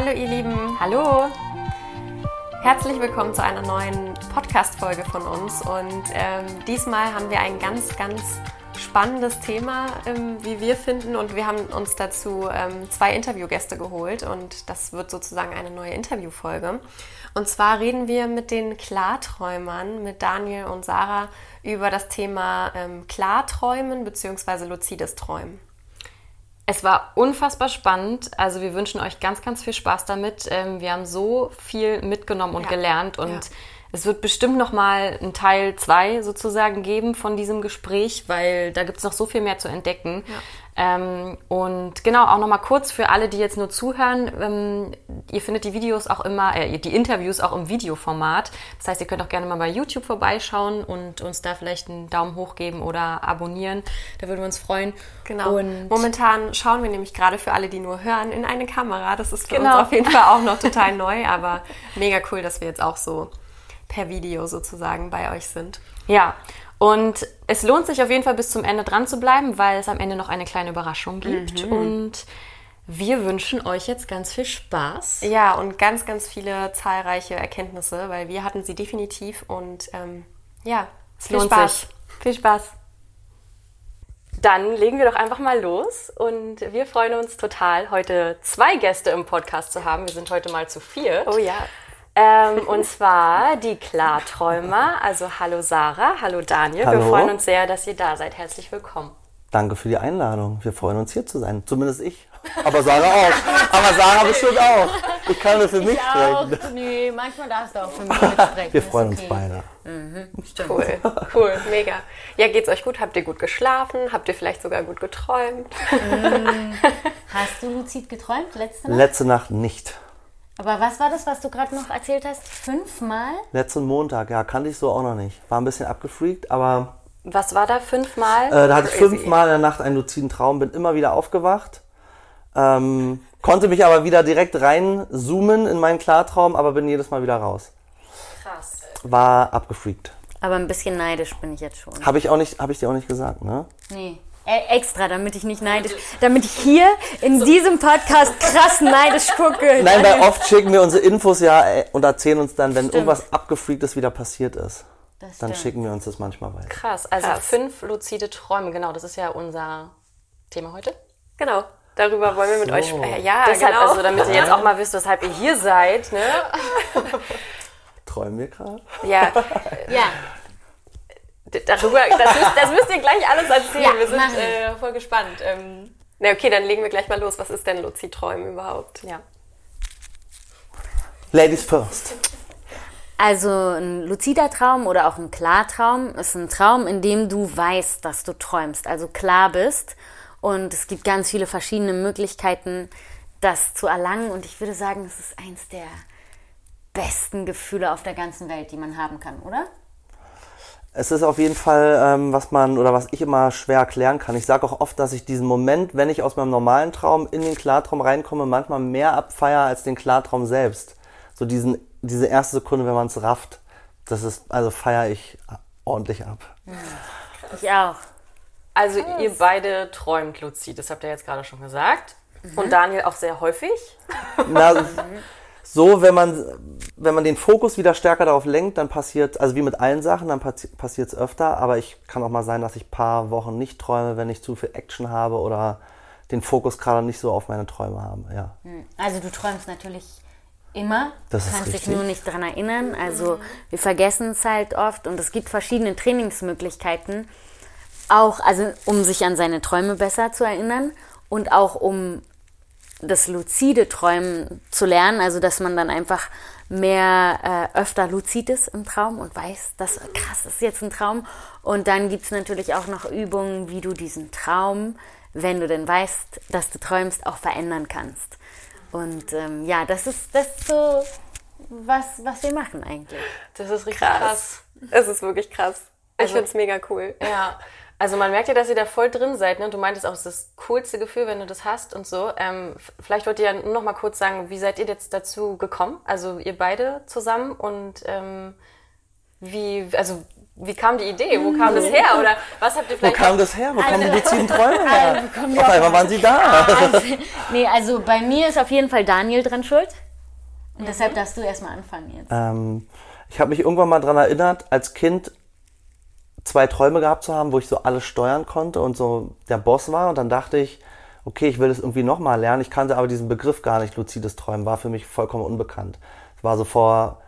Hallo ihr Lieben. Hallo. Herzlich willkommen zu einer neuen Podcast-Folge von uns. Und ähm, diesmal haben wir ein ganz, ganz spannendes Thema, ähm, wie wir finden. Und wir haben uns dazu ähm, zwei Interviewgäste geholt. Und das wird sozusagen eine neue Interviewfolge. Und zwar reden wir mit den Klarträumern, mit Daniel und Sarah, über das Thema ähm, Klarträumen bzw. luzides Träumen. Es war unfassbar spannend. Also wir wünschen euch ganz, ganz viel Spaß damit. Ähm, wir haben so viel mitgenommen und ja. gelernt und ja. es wird bestimmt noch mal ein Teil 2 sozusagen geben von diesem Gespräch, weil da gibt es noch so viel mehr zu entdecken. Ähm, und genau, auch nochmal kurz für alle, die jetzt nur zuhören. Ähm, ihr findet die Videos auch immer, äh, die Interviews auch im Videoformat. Das heißt, ihr könnt auch gerne mal bei YouTube vorbeischauen und uns da vielleicht einen Daumen hoch geben oder abonnieren. Da würden wir uns freuen. Genau. Und Momentan schauen wir nämlich gerade für alle, die nur hören, in eine Kamera. Das ist für genau. uns auf jeden Fall auch noch total neu, aber mega cool, dass wir jetzt auch so per Video sozusagen bei euch sind. Ja, und es lohnt sich auf jeden Fall bis zum Ende dran zu bleiben, weil es am Ende noch eine kleine Überraschung gibt. Mhm. Und wir wünschen euch jetzt ganz viel Spaß. Ja, und ganz, ganz viele zahlreiche Erkenntnisse, weil wir hatten sie definitiv. Und ähm, ja, es viel lohnt Spaß. sich. Viel Spaß. Dann legen wir doch einfach mal los und wir freuen uns total, heute zwei Gäste im Podcast zu haben. Wir sind heute mal zu viert. Oh ja. Ähm, und zwar die Klarträumer. Also hallo Sarah, hallo Daniel. Hallo. Wir freuen uns sehr, dass ihr da seid. Herzlich willkommen. Danke für die Einladung. Wir freuen uns hier zu sein. Zumindest ich. Aber Sarah auch. Aber Sarah bestimmt auch. Ich kann nur für ich mich auch. sprechen. Nee, manchmal darfst du auch für mich mitsprechen. Wir freuen okay. uns beide. Mhm, cool, cool, mega. Ja, geht's euch gut? Habt ihr gut geschlafen? Habt ihr vielleicht sogar gut geträumt? Mhm. Hast du luzid geträumt letzte Nacht? Letzte Nacht nicht. Aber was war das, was du gerade noch erzählt hast? Fünfmal? Letzten Montag, ja, kannte ich so auch noch nicht. War ein bisschen abgefreakt, aber. Was war da fünfmal? Äh, da hatte ich fünfmal in der Nacht einen luziden Traum, bin immer wieder aufgewacht. Ähm, konnte mich aber wieder direkt reinzoomen in meinen Klartraum, aber bin jedes Mal wieder raus. Krass. War abgefreakt. Aber ein bisschen neidisch bin ich jetzt schon. Habe ich, auch nicht, hab ich dir auch nicht gesagt, ne? Nee. Äh, extra, damit ich nicht neidisch, damit ich hier in diesem Podcast krass neidisch gucke. Nein, weil oft schicken wir unsere Infos ja äh, und erzählen uns dann, wenn stimmt. irgendwas abgefreaktes wieder passiert ist. dann schicken wir uns das manchmal weiter. Krass, also krass. fünf luzide Träume, genau, das ist ja unser Thema heute. Genau. Darüber wollen wir mit so. euch sprechen. Ja, Deshalb, genau. also damit ihr jetzt auch mal wisst, weshalb ihr hier seid. Ne? Träumen wir gerade? Ja. ja. Darüber, das müsst, das müsst ihr gleich alles erzählen. Ja, wir sind äh, voll gespannt. Ähm, na okay, dann legen wir gleich mal los. Was ist denn Luzid-Träumen überhaupt? Ja. Ladies first. Also ein luzider Traum oder auch ein Klartraum ist ein Traum, in dem du weißt, dass du träumst, also klar bist. Und es gibt ganz viele verschiedene Möglichkeiten, das zu erlangen. Und ich würde sagen, es ist eins der besten Gefühle auf der ganzen Welt, die man haben kann, oder? Es ist auf jeden Fall, ähm, was man oder was ich immer schwer erklären kann. Ich sage auch oft, dass ich diesen Moment, wenn ich aus meinem normalen Traum in den Klartraum reinkomme, manchmal mehr abfeier als den Klartraum selbst. So diesen, diese erste Sekunde, wenn man es rafft, das ist, also feiere ich ordentlich ab. Ich auch. Also Was? ihr beide träumt luzid, das habt ihr jetzt gerade schon gesagt. Mhm. Und Daniel auch sehr häufig. Na, so, wenn man, wenn man den Fokus wieder stärker darauf lenkt, dann passiert, also wie mit allen Sachen, dann passiert es öfter. Aber ich kann auch mal sein, dass ich ein paar Wochen nicht träume, wenn ich zu viel Action habe oder den Fokus gerade nicht so auf meine Träume habe. Ja. Also du träumst natürlich immer. Das du kannst richtig. dich nur nicht daran erinnern. Also wir vergessen es halt oft und es gibt verschiedene Trainingsmöglichkeiten. Auch, also um sich an seine Träume besser zu erinnern und auch um das luzide Träumen zu lernen, also dass man dann einfach mehr äh, öfter luzid ist im Traum und weiß, das krass das ist jetzt ein Traum. Und dann gibt es natürlich auch noch Übungen, wie du diesen Traum, wenn du denn weißt, dass du träumst, auch verändern kannst. Und ähm, ja, das ist das ist so, was, was wir machen eigentlich. Das ist richtig krass. krass. Es ist wirklich krass. Ich Also- finde es mega cool. Ja, also man merkt ja, dass ihr da voll drin seid. Ne? Du meintest auch, es ist das coolste Gefühl, wenn du das hast und so. Ähm, vielleicht wollt ihr ja nur noch mal kurz sagen, wie seid ihr jetzt dazu gekommen? Also ihr beide zusammen und ähm, wie, also wie kam die Idee? Wo kam das her? Oder was habt ihr Wo vielleicht kam das her? Wo kamen die Also- luziden Träume her? Also, Auf auch- einmal waren sie da. Also, nee, also bei mir ist auf jeden Fall Daniel dran schuld. Und deshalb darfst du erstmal anfangen jetzt. Ähm, ich habe mich irgendwann mal daran erinnert, als Kind zwei Träume gehabt zu haben, wo ich so alles steuern konnte und so der Boss war. Und dann dachte ich, okay, ich will das irgendwie nochmal lernen. Ich kannte aber diesen Begriff gar nicht, luzides Träumen, war für mich vollkommen unbekannt. Das war so vor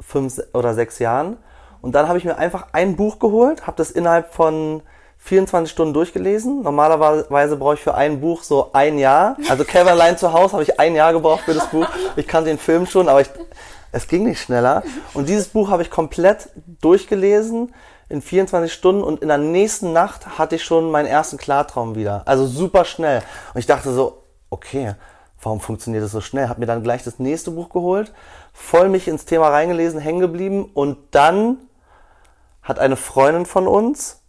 fünf oder sechs Jahren. Und dann habe ich mir einfach ein Buch geholt, habe das innerhalb von 24 Stunden durchgelesen. Normalerweise brauche ich für ein Buch so ein Jahr. Also Kevin allein zu Hause habe ich ein Jahr gebraucht für das Buch. Ich kannte den Film schon, aber ich, es ging nicht schneller. Und dieses Buch habe ich komplett durchgelesen in 24 Stunden und in der nächsten Nacht hatte ich schon meinen ersten Klartraum wieder. Also super schnell. Und ich dachte so, okay, warum funktioniert das so schnell? Hab mir dann gleich das nächste Buch geholt, voll mich ins Thema reingelesen, hängen geblieben und dann hat eine Freundin von uns,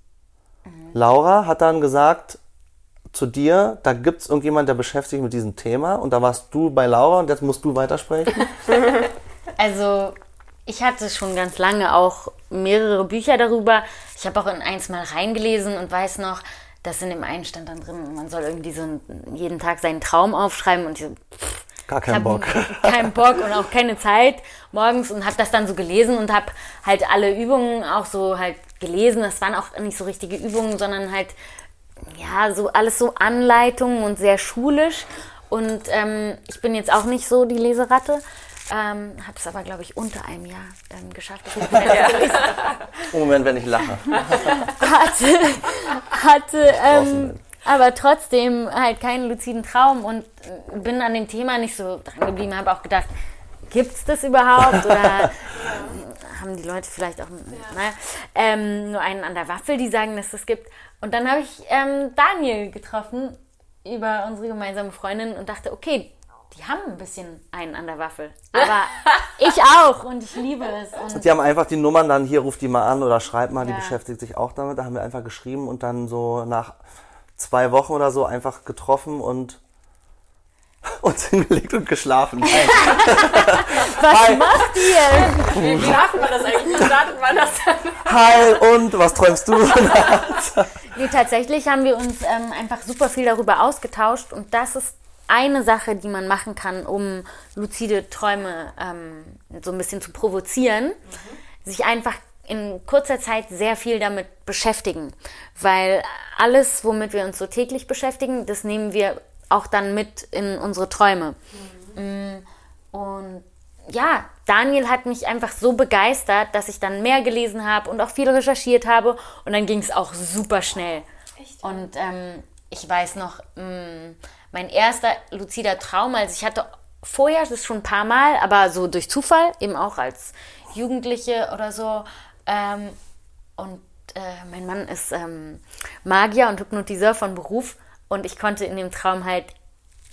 Laura, hat dann gesagt zu dir, da gibt's irgendjemand, der beschäftigt sich mit diesem Thema und da warst du bei Laura und jetzt musst du weitersprechen. Also, ich hatte schon ganz lange auch mehrere Bücher darüber. Ich habe auch in eins mal reingelesen und weiß noch, dass in dem einen stand dann drin, man soll irgendwie so jeden Tag seinen Traum aufschreiben und ich so, pff, Gar keinen Bock. keinen Bock und auch keine Zeit morgens und habe das dann so gelesen und habe halt alle Übungen auch so halt gelesen. Das waren auch nicht so richtige Übungen, sondern halt ja so alles so Anleitungen und sehr schulisch. Und ähm, ich bin jetzt auch nicht so die Leseratte. Ähm, habe es aber, glaube ich, unter einem Jahr ähm, geschafft. Moment, wenn ich lache. hatte, hatte ähm, aber trotzdem halt keinen luziden Traum und bin an dem Thema nicht so dran geblieben. Habe auch gedacht, gibt's das überhaupt oder haben die Leute vielleicht auch naja, ähm, nur einen an der Waffel, die sagen, dass es das gibt. Und dann habe ich ähm, Daniel getroffen über unsere gemeinsame Freundin und dachte, okay, die haben ein bisschen einen an der Waffel. Aber ich auch und ich liebe es. Und Die haben einfach die Nummern dann, hier ruft die mal an oder schreibt mal, die Ja. beschäftigt sich auch damit. Da haben wir einfach geschrieben und dann so nach zwei Wochen oder so einfach getroffen und uns hingelegt und geschlafen. Was Hi. macht ihr? Wie schlafen wir das eigentlich? Wie startet man das dann? Hi und was träumst du? Nee, tatsächlich haben wir uns ähm, einfach super viel darüber ausgetauscht und das ist eine Sache, die man machen kann, um luzide Träume ähm, so ein bisschen zu provozieren. Sich einfach in kurzer Zeit sehr viel damit beschäftigen, weil alles, womit wir uns so täglich beschäftigen, das nehmen wir auch dann mit in unsere Träume. Mm, Und ja, Daniel hat mich einfach so begeistert, dass ich dann mehr gelesen habe und auch viel recherchiert habe. Und dann ging es auch super schnell. Und ähm, ich weiß noch, mh, mein erster luzider Traum, also ich hatte vorher das schon ein paar Mal, aber so durch Zufall, eben auch als Jugendliche oder so. Ähm, und äh, mein Mann ist ähm, Magier und Hypnotiseur von Beruf. Und ich konnte in dem Traum halt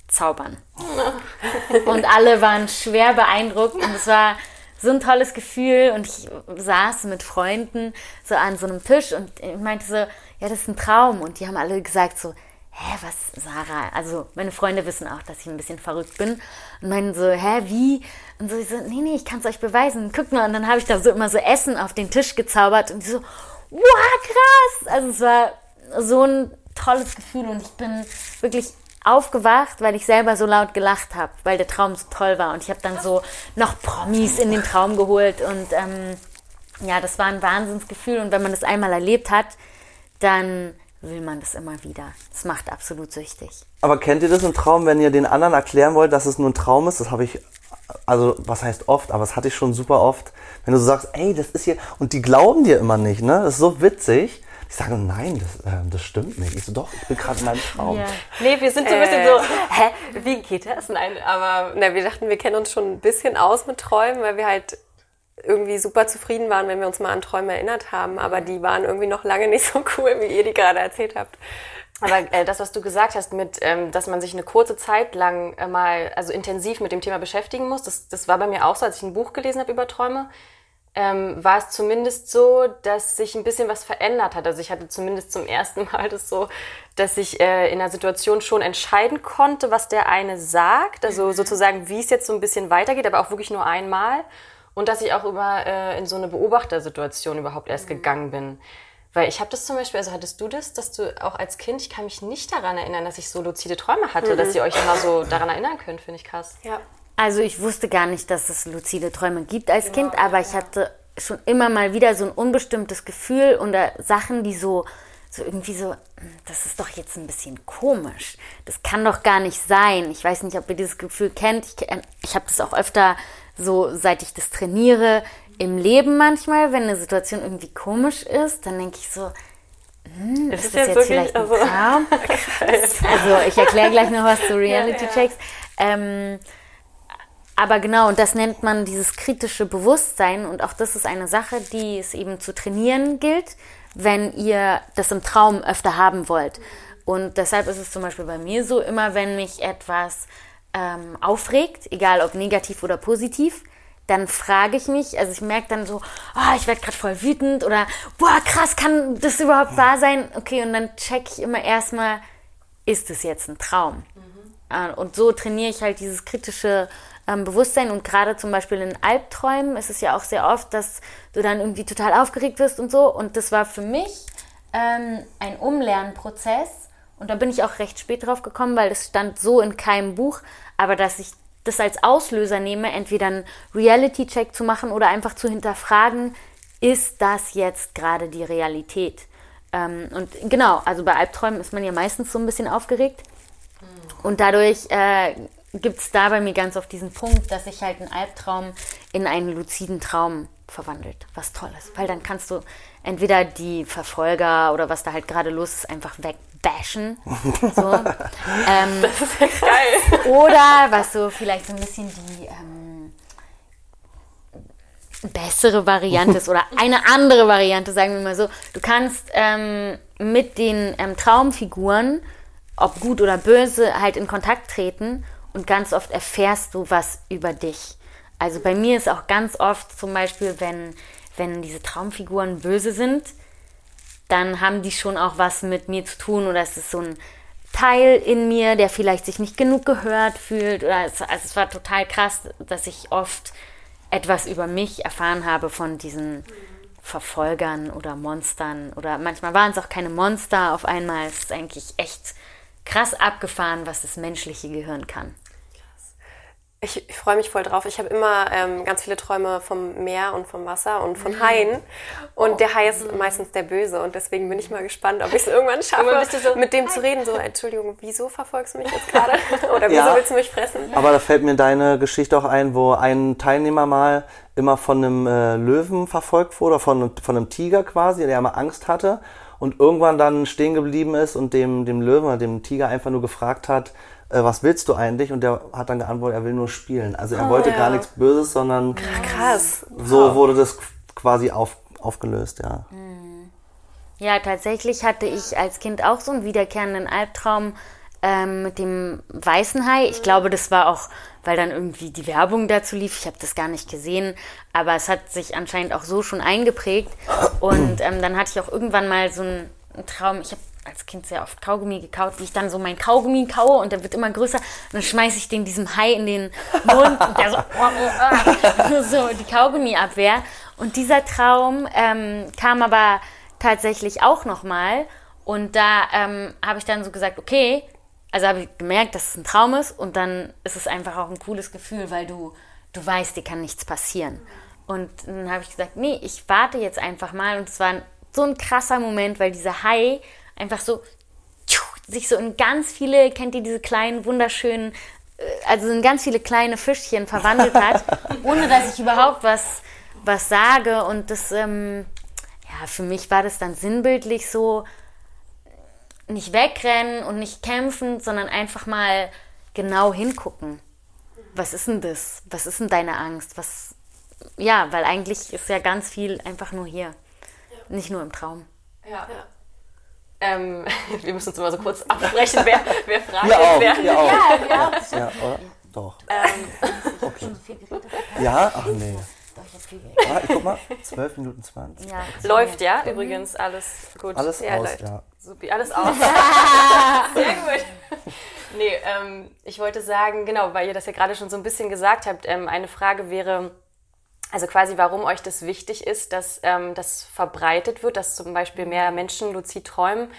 zaubern. Und alle waren schwer beeindruckt und es war so ein tolles Gefühl und ich saß mit Freunden so an so einem Tisch und ich meinte so, ja, das ist ein Traum und die haben alle gesagt so, hä, was, Sarah? Also meine Freunde wissen auch, dass ich ein bisschen verrückt bin und meinen so, hä, wie? Und so, ich so nee, nee, ich kann es euch beweisen, guck mal. Und dann habe ich da so immer so Essen auf den Tisch gezaubert und die so, wow, krass! Also es war so ein tolles Gefühl und ich bin wirklich aufgewacht, weil ich selber so laut gelacht habe, weil der Traum so toll war. Und ich habe dann so noch Promis in den Traum geholt und ähm, ja, das war ein Wahnsinnsgefühl. Und wenn man das einmal erlebt hat, dann will man das immer wieder. Das macht absolut süchtig. Aber kennt ihr das im Traum, wenn ihr den anderen erklären wollt, dass es nur ein Traum ist? Das habe ich, also was heißt oft, aber das hatte ich schon super oft. Wenn du so sagst, ey, das ist hier, und die glauben dir immer nicht, ne? Das ist so witzig. Ich sage, nein, das, äh, das stimmt nicht. Ich so, doch, ich bin gerade in meinem Traum. Ja. Nee, wir sind so ein bisschen so, hä, wie geht das? Nein, aber na, wir dachten, wir kennen uns schon ein bisschen aus mit Träumen, weil wir halt irgendwie super zufrieden waren, wenn wir uns mal an Träume erinnert haben. Aber die waren irgendwie noch lange nicht so cool, wie ihr die gerade erzählt habt. Aber äh, das, was du gesagt hast, mit, ähm, dass man sich eine kurze Zeit lang äh, mal, also intensiv mit dem Thema beschäftigen muss, das, das war bei mir auch so, als ich ein Buch gelesen habe über Träume, ähm, war es zumindest so, dass sich ein bisschen was verändert hat. Also ich hatte zumindest zum ersten Mal das so, dass ich äh, in einer Situation schon entscheiden konnte, was der eine sagt, also sozusagen, wie es jetzt so ein bisschen weitergeht, aber auch wirklich nur einmal. Und dass ich auch immer äh, in so eine Beobachtersituation überhaupt erst mhm. gegangen bin. Weil ich habe das zum Beispiel, also hattest du das, dass du auch als Kind, ich kann mich nicht daran erinnern, dass ich so luzide Träume hatte, mhm. dass ihr euch immer so daran erinnern könnt, finde ich krass. Ja. Also ich wusste gar nicht, dass es luzide Träume gibt als genau, Kind, aber ja. ich hatte schon immer mal wieder so ein unbestimmtes Gefühl und Sachen, die so, so irgendwie so, das ist doch jetzt ein bisschen komisch. Das kann doch gar nicht sein. Ich weiß nicht, ob ihr dieses Gefühl kennt. Ich, ich habe das auch öfter so, seit ich das trainiere, im Leben manchmal, wenn eine Situation irgendwie komisch ist, dann denke ich so, hm, ist, ist das jetzt, jetzt vielleicht ein also, Traum? also ich erkläre gleich noch was zu Reality Checks. Ja, ja. ähm, aber genau, und das nennt man dieses kritische Bewusstsein. Und auch das ist eine Sache, die es eben zu trainieren gilt, wenn ihr das im Traum öfter haben wollt. Und deshalb ist es zum Beispiel bei mir so, immer wenn mich etwas ähm, aufregt, egal ob negativ oder positiv, dann frage ich mich, also ich merke dann so, oh, ich werde gerade voll wütend oder boah, krass, kann das überhaupt wahr sein? Okay, und dann checke ich immer erstmal, ist es jetzt ein Traum? Mhm. Und so trainiere ich halt dieses kritische ähm, Bewusstsein und gerade zum Beispiel in Albträumen ist es ja auch sehr oft, dass du dann irgendwie total aufgeregt wirst und so. Und das war für mich ähm, ein Umlernprozess und da bin ich auch recht spät drauf gekommen, weil das stand so in keinem Buch, aber dass ich das als Auslöser nehme, entweder einen Reality-Check zu machen oder einfach zu hinterfragen, ist das jetzt gerade die Realität? Ähm, und genau, also bei Albträumen ist man ja meistens so ein bisschen aufgeregt. Und dadurch äh, gibt es da bei mir ganz oft diesen Punkt, dass sich halt ein Albtraum in einen luziden Traum verwandelt. Was toll ist. Weil dann kannst du entweder die Verfolger oder was da halt gerade los ist, einfach weg bashen. So. ähm, das ist ja geil. Oder was so vielleicht so ein bisschen die ähm, bessere Variante ist oder eine andere Variante, sagen wir mal so. Du kannst ähm, mit den ähm, Traumfiguren, ob gut oder böse, halt in Kontakt treten und ganz oft erfährst du was über dich. Also bei mir ist auch ganz oft zum Beispiel, wenn, wenn diese Traumfiguren böse sind, dann haben die schon auch was mit mir zu tun oder es ist so ein Teil in mir, der vielleicht sich nicht genug gehört fühlt. Oder es, also es war total krass, dass ich oft etwas über mich erfahren habe von diesen Verfolgern oder Monstern. Oder manchmal waren es auch keine Monster auf einmal. Es ist eigentlich echt krass abgefahren, was das menschliche Gehirn kann. Ich, ich freue mich voll drauf. Ich habe immer ähm, ganz viele Träume vom Meer und vom Wasser und von mhm. Haien. Und der Hai ist meistens der Böse. Und deswegen bin ich mal gespannt, ob ich es irgendwann schaffe, so mit dem zu reden. So, Entschuldigung, wieso verfolgst du mich jetzt gerade? Oder wieso ja, willst du mich fressen? Aber da fällt mir deine Geschichte auch ein, wo ein Teilnehmer mal immer von einem äh, Löwen verfolgt wurde, von, von einem Tiger quasi, der immer Angst hatte. Und irgendwann dann stehen geblieben ist und dem, dem Löwen oder dem Tiger einfach nur gefragt hat, äh, was willst du eigentlich? Und der hat dann geantwortet, er will nur spielen. Also er oh, wollte ja. gar nichts Böses, sondern krass. So wurde das quasi auf, aufgelöst, ja. Mhm. Ja, tatsächlich hatte ich als Kind auch so einen wiederkehrenden Albtraum ähm, mit dem weißen Hai. Ich glaube, das war auch, weil dann irgendwie die Werbung dazu lief. Ich habe das gar nicht gesehen, aber es hat sich anscheinend auch so schon eingeprägt. Und ähm, dann hatte ich auch irgendwann mal so einen Traum. Ich habe als Kind sehr oft Kaugummi gekaut, wie ich dann so mein Kaugummi kaue und der wird immer größer. Und dann schmeiße ich den diesem Hai in den Mund und der so, oh, oh, oh, so die Kaugummiabwehr. Und dieser Traum ähm, kam aber tatsächlich auch nochmal. Und da ähm, habe ich dann so gesagt, okay, also habe ich gemerkt, dass es ein Traum ist und dann ist es einfach auch ein cooles Gefühl, weil du, du weißt, dir kann nichts passieren. Und dann habe ich gesagt, nee, ich warte jetzt einfach mal. Und es war so ein krasser Moment, weil dieser Hai einfach so sich so in ganz viele, kennt ihr diese kleinen, wunderschönen, äh, also in ganz viele kleine Fischchen verwandelt hat, ohne dass ich überhaupt was, was sage. Und das, ähm, ja, für mich war das dann sinnbildlich so, nicht wegrennen und nicht kämpfen, sondern einfach mal genau hingucken. Was ist denn das? Was ist denn deine Angst? Was, ja, weil eigentlich ist ja ganz viel einfach nur hier. Ja. Nicht nur im Traum. Ja. ja. Ähm, wir müssen uns mal so kurz absprechen, wer, wer fragt. Ja, auch, wer. Ja, auch. ja, ja. ja oder? Doch. Ähm. Okay. Ja, ach nee. Ah, guck mal, 12 Minuten 20. Ja, läuft ja, mhm. übrigens, alles gut. Alles ja, aus, läuft. ja. Supi, alles aus. Sehr gut. Nee, ähm, ich wollte sagen, genau, weil ihr das ja gerade schon so ein bisschen gesagt habt, ähm, eine Frage wäre, also quasi, warum euch das wichtig ist, dass ähm, das verbreitet wird, dass zum Beispiel mehr Menschen luzid träumen,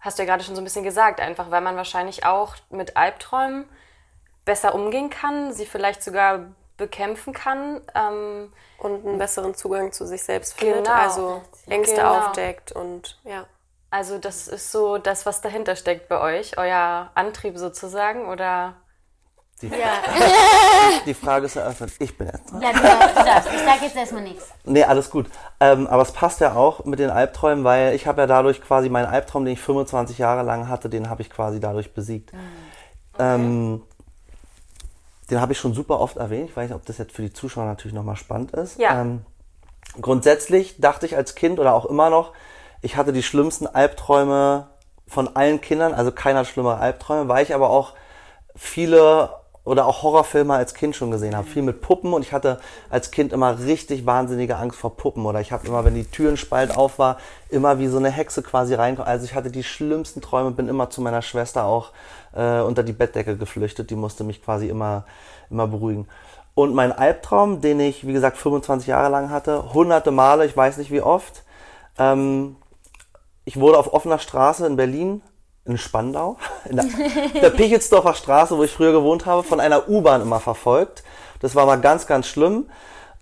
hast du ja gerade schon so ein bisschen gesagt, einfach weil man wahrscheinlich auch mit Albträumen besser umgehen kann, sie vielleicht sogar bekämpfen kann. Ähm, und einen besseren Zugang zu sich selbst findet, Genau. also Ängste Genau. aufdeckt und ja. also das ist so das, was dahinter steckt bei euch, euer Antrieb sozusagen, oder? Die, Ja, die Frage ist eröffnet. Ich bin jetzt dran. ja du, darfst, du darfst. Ich sage jetzt erstmal nichts. Nee, alles gut. Ähm, aber es passt ja auch mit den Albträumen, weil ich habe ja dadurch quasi meinen Albtraum, den ich 25 Jahre lang hatte, den habe ich quasi dadurch besiegt. Ähm, den habe ich schon super oft erwähnt. Ich weiß nicht, ob das jetzt für die Zuschauer natürlich nochmal spannend ist. Ja. Ähm, grundsätzlich dachte ich als Kind oder auch immer noch, ich hatte die schlimmsten Albträume von allen Kindern, also keiner hat schlimmere Albträume, weil ich aber auch viele oder auch Horrorfilme als Kind schon gesehen habe. Viel mit Puppen und ich hatte als Kind immer richtig wahnsinnige Angst vor Puppen. Oder ich habe immer, wenn die Türenspalt auf war, immer wie so eine Hexe quasi rein. Also ich hatte die schlimmsten Träume, bin immer zu meiner Schwester auch äh, unter die Bettdecke geflüchtet. Die musste mich quasi immer, immer beruhigen. Und mein Albtraum, den ich, wie gesagt, 25 Jahre lang hatte, hunderte Male, ich weiß nicht wie oft, ähm, ich wurde auf offener Straße in Berlin, in Spandau, in der, der Pichelsdorfer Straße, wo ich früher gewohnt habe, von einer U-Bahn immer verfolgt. Das war mal ganz, ganz schlimm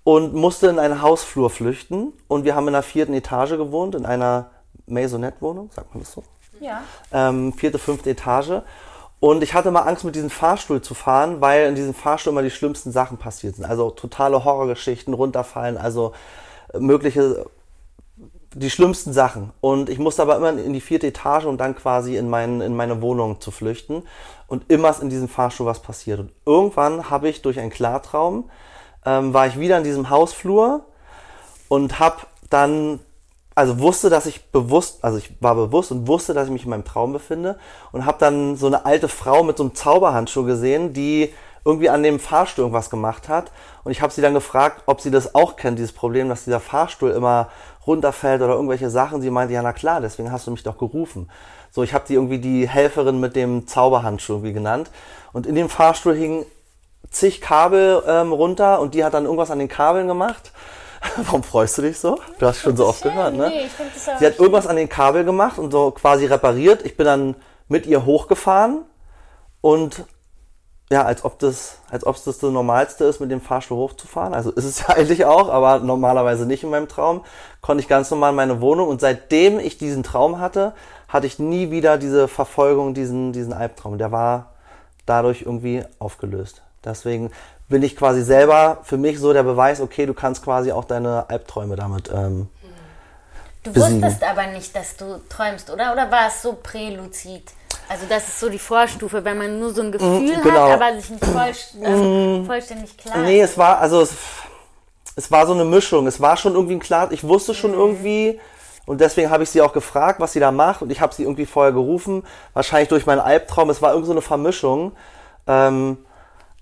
und musste in einen Hausflur flüchten. Und wir haben in der vierten Etage gewohnt, in einer Maisonette-Wohnung, sagt man das so? Ja. ähm, vierte, fünfte Etage. Und ich hatte mal Angst, mit diesem Fahrstuhl zu fahren, weil in diesem Fahrstuhl immer die schlimmsten Sachen passiert sind. Also totale Horrorgeschichten, runterfallen, also mögliche, die schlimmsten Sachen. Und ich musste aber immer in die vierte Etage und dann quasi in, mein, in meine Wohnung zu flüchten. Und immer ist in diesem Fahrstuhl was passiert. Und irgendwann habe ich durch einen Klartraum, ähm, war ich wieder in diesem Hausflur und habe dann also wusste, dass ich bewusst, also ich war bewusst und wusste, dass ich mich in meinem Traum befinde und habe dann so eine alte Frau mit so einem Zauberhandschuh gesehen, die irgendwie an dem Fahrstuhl irgendwas gemacht hat und ich habe sie dann gefragt, ob sie das auch kennt, dieses Problem, dass dieser Fahrstuhl immer runterfällt oder irgendwelche Sachen. Sie meinte, ja na klar, deswegen hast du mich doch gerufen. So, ich habe sie irgendwie die Helferin mit dem Zauberhandschuh irgendwie genannt und in dem Fahrstuhl hingen zig Kabel ähm, runter und die hat dann irgendwas an den Kabeln gemacht. Warum freust du dich so? Du hast schon so oft gehört, ne? Nee, ich finde das Sie hat irgendwas an den Kabel gemacht und so quasi repariert. Ich bin dann mit ihr hochgefahren und ja, als ob das, als ob es das, das Normalste ist, mit dem Fahrstuhl hochzufahren. Also ist es ja eigentlich auch, aber normalerweise nicht in meinem Traum. Konnte ich ganz normal in meine Wohnung und seitdem ich diesen Traum hatte, hatte ich nie wieder diese Verfolgung, diesen, diesen Albtraum. Der war dadurch irgendwie aufgelöst. Deswegen bin ich quasi selber für mich so der Beweis, okay, du kannst quasi auch deine Albträume damit ähm, Du besiegen. wusstest aber nicht, dass du träumst, oder? Oder war es so präluzid? Also das ist so die Vorstufe, wenn man nur so ein Gefühl genau. hat, aber sich nicht voll, also vollständig klar Nee, es war, also es, es war so eine Mischung. Es war schon irgendwie ein klar, ich wusste schon irgendwie und deswegen habe ich sie auch gefragt, was sie da macht und ich habe sie irgendwie vorher gerufen, wahrscheinlich durch meinen Albtraum. Es war irgendwie so eine Vermischung. Ähm,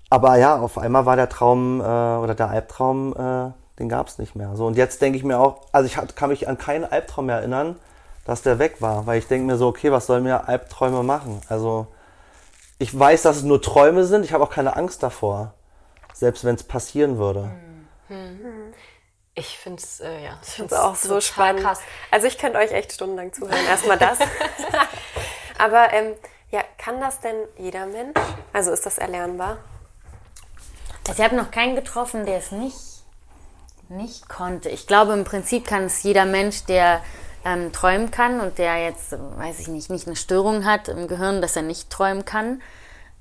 aber ja, auf einmal war der Traum äh, oder der Albtraum, äh, den gab es nicht mehr. So und jetzt denke ich mir auch, also ich hat, kann mich an keinen Albtraum mehr erinnern, dass der weg war, weil ich denke mir so, okay, was sollen mir Albträume machen? Also ich weiß, dass es nur Träume sind. Ich habe auch keine Angst davor, selbst wenn es passieren würde. Ich finde es, äh, ja. Ich es auch so spannend. Krass. Also ich könnte euch echt stundenlang zuhören. Erstmal das. Aber ähm, ja, kann das denn jeder Mensch? Also ist das erlernbar? Also ich habe noch keinen getroffen, der es nicht, nicht konnte. Ich glaube, im Prinzip kann es jeder Mensch, der ähm, träumen kann und der jetzt, weiß ich nicht, nicht eine Störung hat im Gehirn, dass er nicht träumen kann.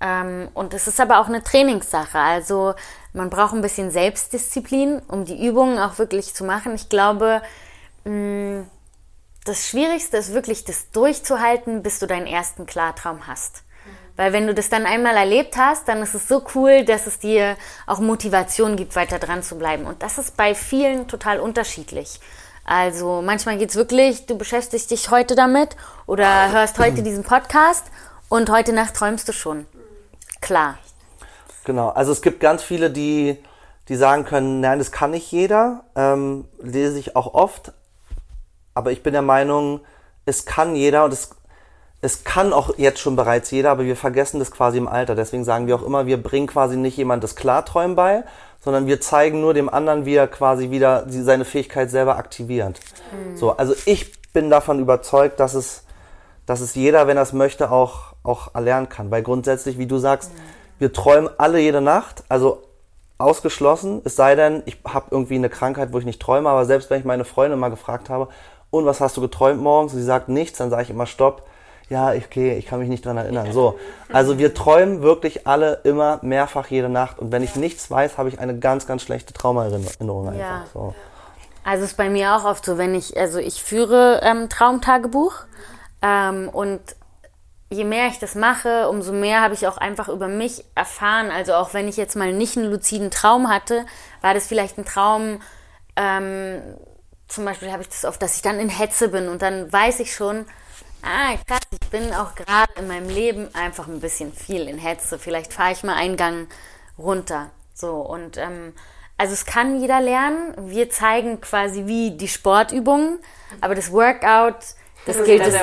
Ähm, und es ist aber auch eine Trainingssache. Also man braucht ein bisschen Selbstdisziplin, um die Übungen auch wirklich zu machen. Ich glaube, mh, das Schwierigste ist wirklich, das durchzuhalten, bis du deinen ersten Klartraum hast. Weil wenn du das dann einmal erlebt hast, dann ist es so cool, dass es dir auch Motivation gibt, weiter dran zu bleiben. Und das ist bei vielen total unterschiedlich. Also manchmal geht's wirklich, du beschäftigst dich heute damit oder hörst heute diesen Podcast und heute Nacht träumst du schon. Klar. Genau, also es gibt ganz viele, die, die sagen können, nein, das kann nicht jeder. Ähm, lese ich auch oft. Aber ich bin der Meinung, es kann jeder und es, es kann auch jetzt schon bereits jeder, aber wir vergessen das quasi im Alter. Deswegen sagen wir auch immer, wir bringen quasi nicht jemand das Klarträumen bei, sondern wir zeigen nur dem anderen, wie er quasi wieder seine Fähigkeit selber aktiviert. Mhm. So, also ich bin davon überzeugt, dass es, dass es jeder, wenn er es möchte, auch, auch erlernen kann. Weil grundsätzlich, wie du sagst, mhm. wir träumen alle jede Nacht, also ausgeschlossen, es sei denn, ich habe irgendwie eine Krankheit, wo ich nicht träume, aber selbst wenn ich meine Freundin mal gefragt habe, und was hast du geträumt morgens? Und sie sagt nichts, dann sage ich immer Stopp. Ja, okay, ich kann mich nicht dran erinnern. So, also wir träumen wirklich alle immer mehrfach jede Nacht. Und wenn ich nichts weiß, habe ich eine ganz, ganz schlechte Traumaerinnerung einfach. Ja. So. Also ist bei mir auch oft so, wenn ich, also ich führe ähm, Traumtagebuch ähm, und je mehr ich das mache, umso mehr habe ich auch einfach über mich erfahren. Also auch wenn ich jetzt mal nicht einen luziden Traum hatte, war das vielleicht ein Traum, ähm, zum Beispiel habe ich das oft, dass ich dann in Hetze bin und dann weiß ich schon, ah, krass, ich bin auch gerade in meinem Leben einfach ein bisschen viel in Hetze. Vielleicht fahre ich mal einen Gang runter. So, und ähm, also es kann jeder lernen. Wir zeigen quasi wie die Sportübungen, aber das Workout, das, das gilt es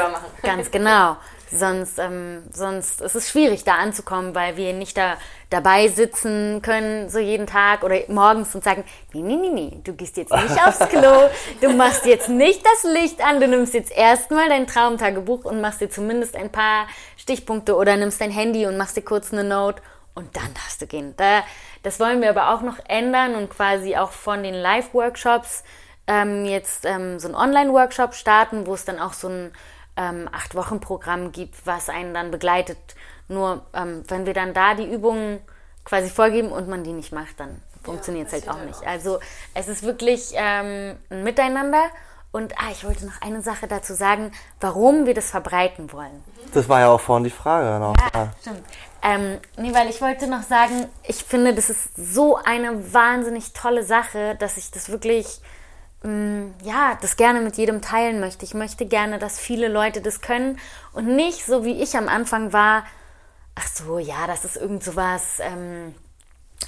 ganz genau. Sonst, ähm, sonst ist es schwierig, da anzukommen, weil wir nicht da dabei sitzen können, so jeden Tag oder morgens und sagen, nee, nee, nee, nee, du gehst jetzt nicht aufs Klo, du machst jetzt nicht das Licht an, du nimmst jetzt erstmal dein Traumtagebuch und machst dir zumindest ein paar Stichpunkte oder nimmst dein Handy und machst dir kurz eine Note und dann darfst du gehen. Da, das wollen wir aber auch noch ändern und quasi auch von den Live-Workshops ähm, jetzt ähm, so einen Online-Workshop starten, wo es dann auch so ein ähm, Acht-Wochen-Programm gibt, was einen dann begleitet. Nur ähm, wenn wir dann da die Übungen quasi vorgeben und man die nicht macht, dann funktioniert es halt auch nicht. Also es ist wirklich ähm, ein Miteinander. Und ah, ich wollte noch eine Sache dazu sagen, warum wir das verbreiten wollen. Das war ja auch vorhin die Frage. Noch. Ja, stimmt. Ähm, nee, weil ich wollte noch sagen, ich finde, das ist so eine wahnsinnig tolle Sache, dass ich das wirklich ja, das gerne mit jedem teilen möchte. Ich möchte gerne, dass viele Leute das können und nicht so wie ich am Anfang war, ach so, ja, das ist irgend sowas, ähm,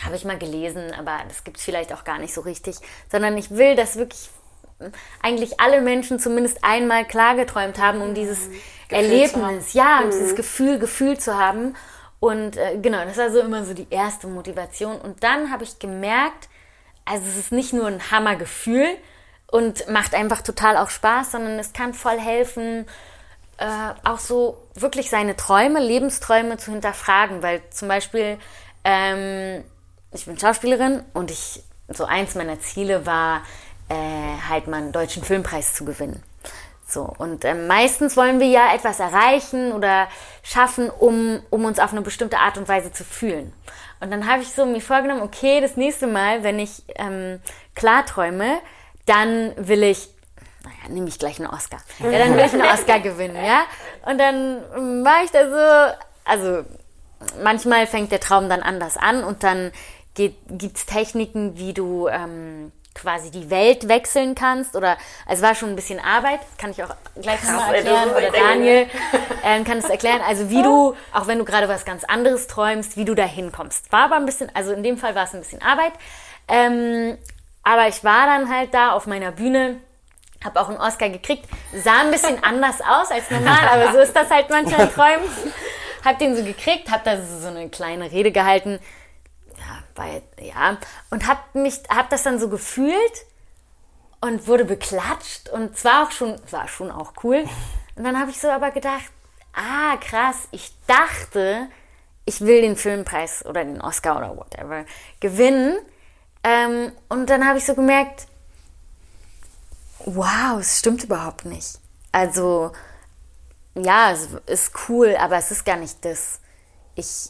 habe ich mal gelesen, aber das gibt es vielleicht auch gar nicht so richtig, sondern ich will, dass wirklich mm, eigentlich alle Menschen zumindest einmal klargeträumt haben, um dieses mhm. Erlebnis, ja, um mhm. dieses Gefühl, Gefühl zu haben. Und äh, genau, das war so immer so die erste Motivation. Und dann habe ich gemerkt, also es ist nicht nur ein Hammergefühl, und macht einfach total auch Spaß, sondern es kann voll helfen, äh, auch so wirklich seine Träume, Lebensträume zu hinterfragen, weil zum Beispiel ähm, ich bin Schauspielerin und ich so eins meiner Ziele war äh, halt mal einen deutschen Filmpreis zu gewinnen. So, und äh, meistens wollen wir ja etwas erreichen oder schaffen, um, um uns auf eine bestimmte Art und Weise zu fühlen. Und dann habe ich so mir vorgenommen, okay, das nächste Mal, wenn ich ähm, klarträume, dann will ich, naja, nehme ich gleich einen Oscar. Ja, dann will ich einen Oscar gewinnen, ja. Und dann war ich da so, also manchmal fängt der Traum dann anders an und dann gibt es Techniken, wie du ähm, quasi die Welt wechseln kannst oder es war schon ein bisschen Arbeit, kann ich auch gleich nochmal erklären oder Daniel äh, kann es erklären, also wie du, auch wenn du gerade was ganz anderes träumst, wie du da hinkommst. War aber ein bisschen, also in dem Fall war es ein bisschen Arbeit, ähm, aber ich war dann halt da auf meiner Bühne, habe auch einen Oscar gekriegt, sah ein bisschen anders aus als normal, aber so ist das halt manchmal in Träumen. Hab den so gekriegt, hab da so eine kleine Rede gehalten, ja, weil, ja, und hab mich, hab das dann so gefühlt und wurde beklatscht und zwar auch schon, war schon auch cool. Und dann habe ich so aber gedacht, ah, krass, ich dachte, ich will den Filmpreis oder den Oscar oder whatever gewinnen ähm, und dann habe ich so gemerkt, wow, es stimmt überhaupt nicht. Also, ja, es ist cool, aber es ist gar nicht das. Ich,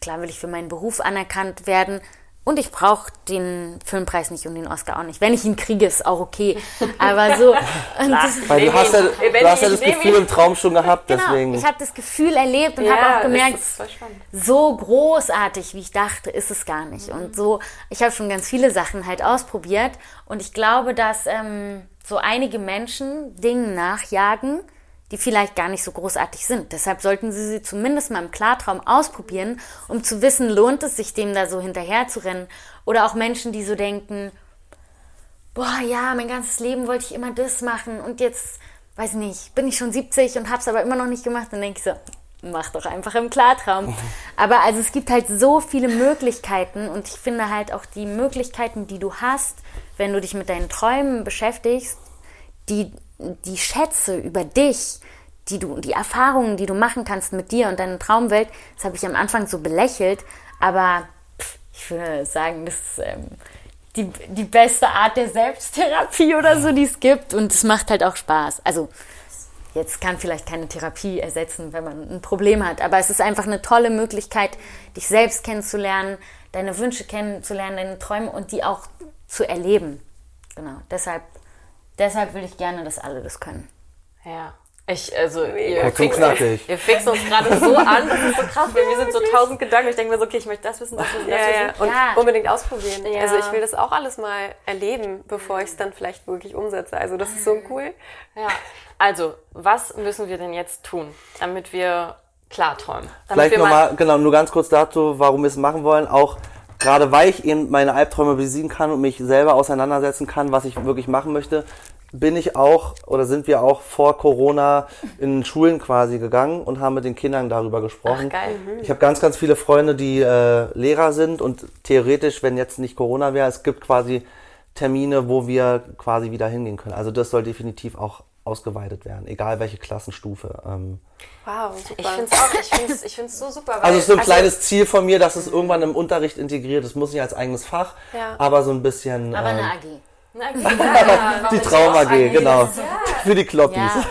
klar will ich für meinen Beruf anerkannt werden, und ich brauche den Filmpreis nicht und den Oscar auch nicht. Wenn ich ihn kriege, ist auch okay. Aber so. Weil du hast ja, du hast ja das Gefühl im Traum schon gehabt, genau, deswegen. Ich habe das Gefühl erlebt und ja, habe auch gemerkt, so großartig, wie ich dachte, ist es gar nicht. Mhm. Und so, ich habe schon ganz viele Sachen halt ausprobiert. Und ich glaube, dass ähm, so einige Menschen Dingen nachjagen, die vielleicht gar nicht so großartig sind. Deshalb sollten Sie sie zumindest mal im Klartraum ausprobieren, um zu wissen, lohnt es sich dem da so hinterher zu rennen. Oder auch Menschen, die so denken, boah, ja, mein ganzes Leben wollte ich immer das machen und jetzt, weiß nicht, bin ich schon 70 und hab's aber immer noch nicht gemacht. Dann denke ich so, mach doch einfach im Klartraum. Aber also es gibt halt so viele Möglichkeiten und ich finde halt auch die Möglichkeiten, die du hast, wenn du dich mit deinen Träumen beschäftigst, die, die Schätze über dich, die du, die Erfahrungen, die du machen kannst mit dir und deiner Traumwelt, das habe ich am Anfang so belächelt, aber ich würde sagen, das ist ähm, die, die beste Art der Selbsttherapie oder so, die es gibt und es macht halt auch Spaß. Also jetzt kann vielleicht keine Therapie ersetzen, wenn man ein Problem hat, aber es ist einfach eine tolle Möglichkeit, dich selbst kennenzulernen, deine Wünsche kennenzulernen, deine Träume und die auch zu erleben. Genau, deshalb, deshalb will ich gerne, dass alle das können. Ja. Ich, also, ihr, Kurz fixt, knackig. ihr fixt uns gerade so an, das ist so krass, weil wir sind so tausend Gedanken. Ich denke mir so, okay, ich möchte das wissen, das wissen, das Ja, ja. wissen. Und Ja. unbedingt ausprobieren. Ja. Also ich will das auch alles mal erleben, bevor ich es dann vielleicht wirklich umsetze. Also das ist so cool. Ja. Also, was müssen wir denn jetzt tun, damit wir klarträumen? Damit Vielleicht nochmal, genau, nur ganz kurz dazu, warum wir es machen wollen. Auch gerade weil ich eben meine Albträume besiegen kann und mich selber auseinandersetzen kann, was ich wirklich machen möchte, bin ich auch oder sind wir auch vor Corona in Schulen quasi gegangen und haben mit den Kindern darüber gesprochen. Ach, geil. Ich habe ganz, ganz viele Freunde, die äh, Lehrer sind und theoretisch, wenn jetzt nicht Corona wäre, es gibt quasi Termine, wo wir quasi wieder hingehen können. Also das soll definitiv auch ausgeweitet werden, egal welche Klassenstufe. Ähm, Wow, super. Ich finde es auch, ich finde es ich find's so super. Weil, also es ist so ein kleines Ziel von mir, dass es irgendwann im Unterricht integriert ist. Muss nicht als eigenes Fach, Ja. aber so ein bisschen Aber ähm, eine AG. Na, ja, die Traum AG, genau. Für die Kloppis. Ja.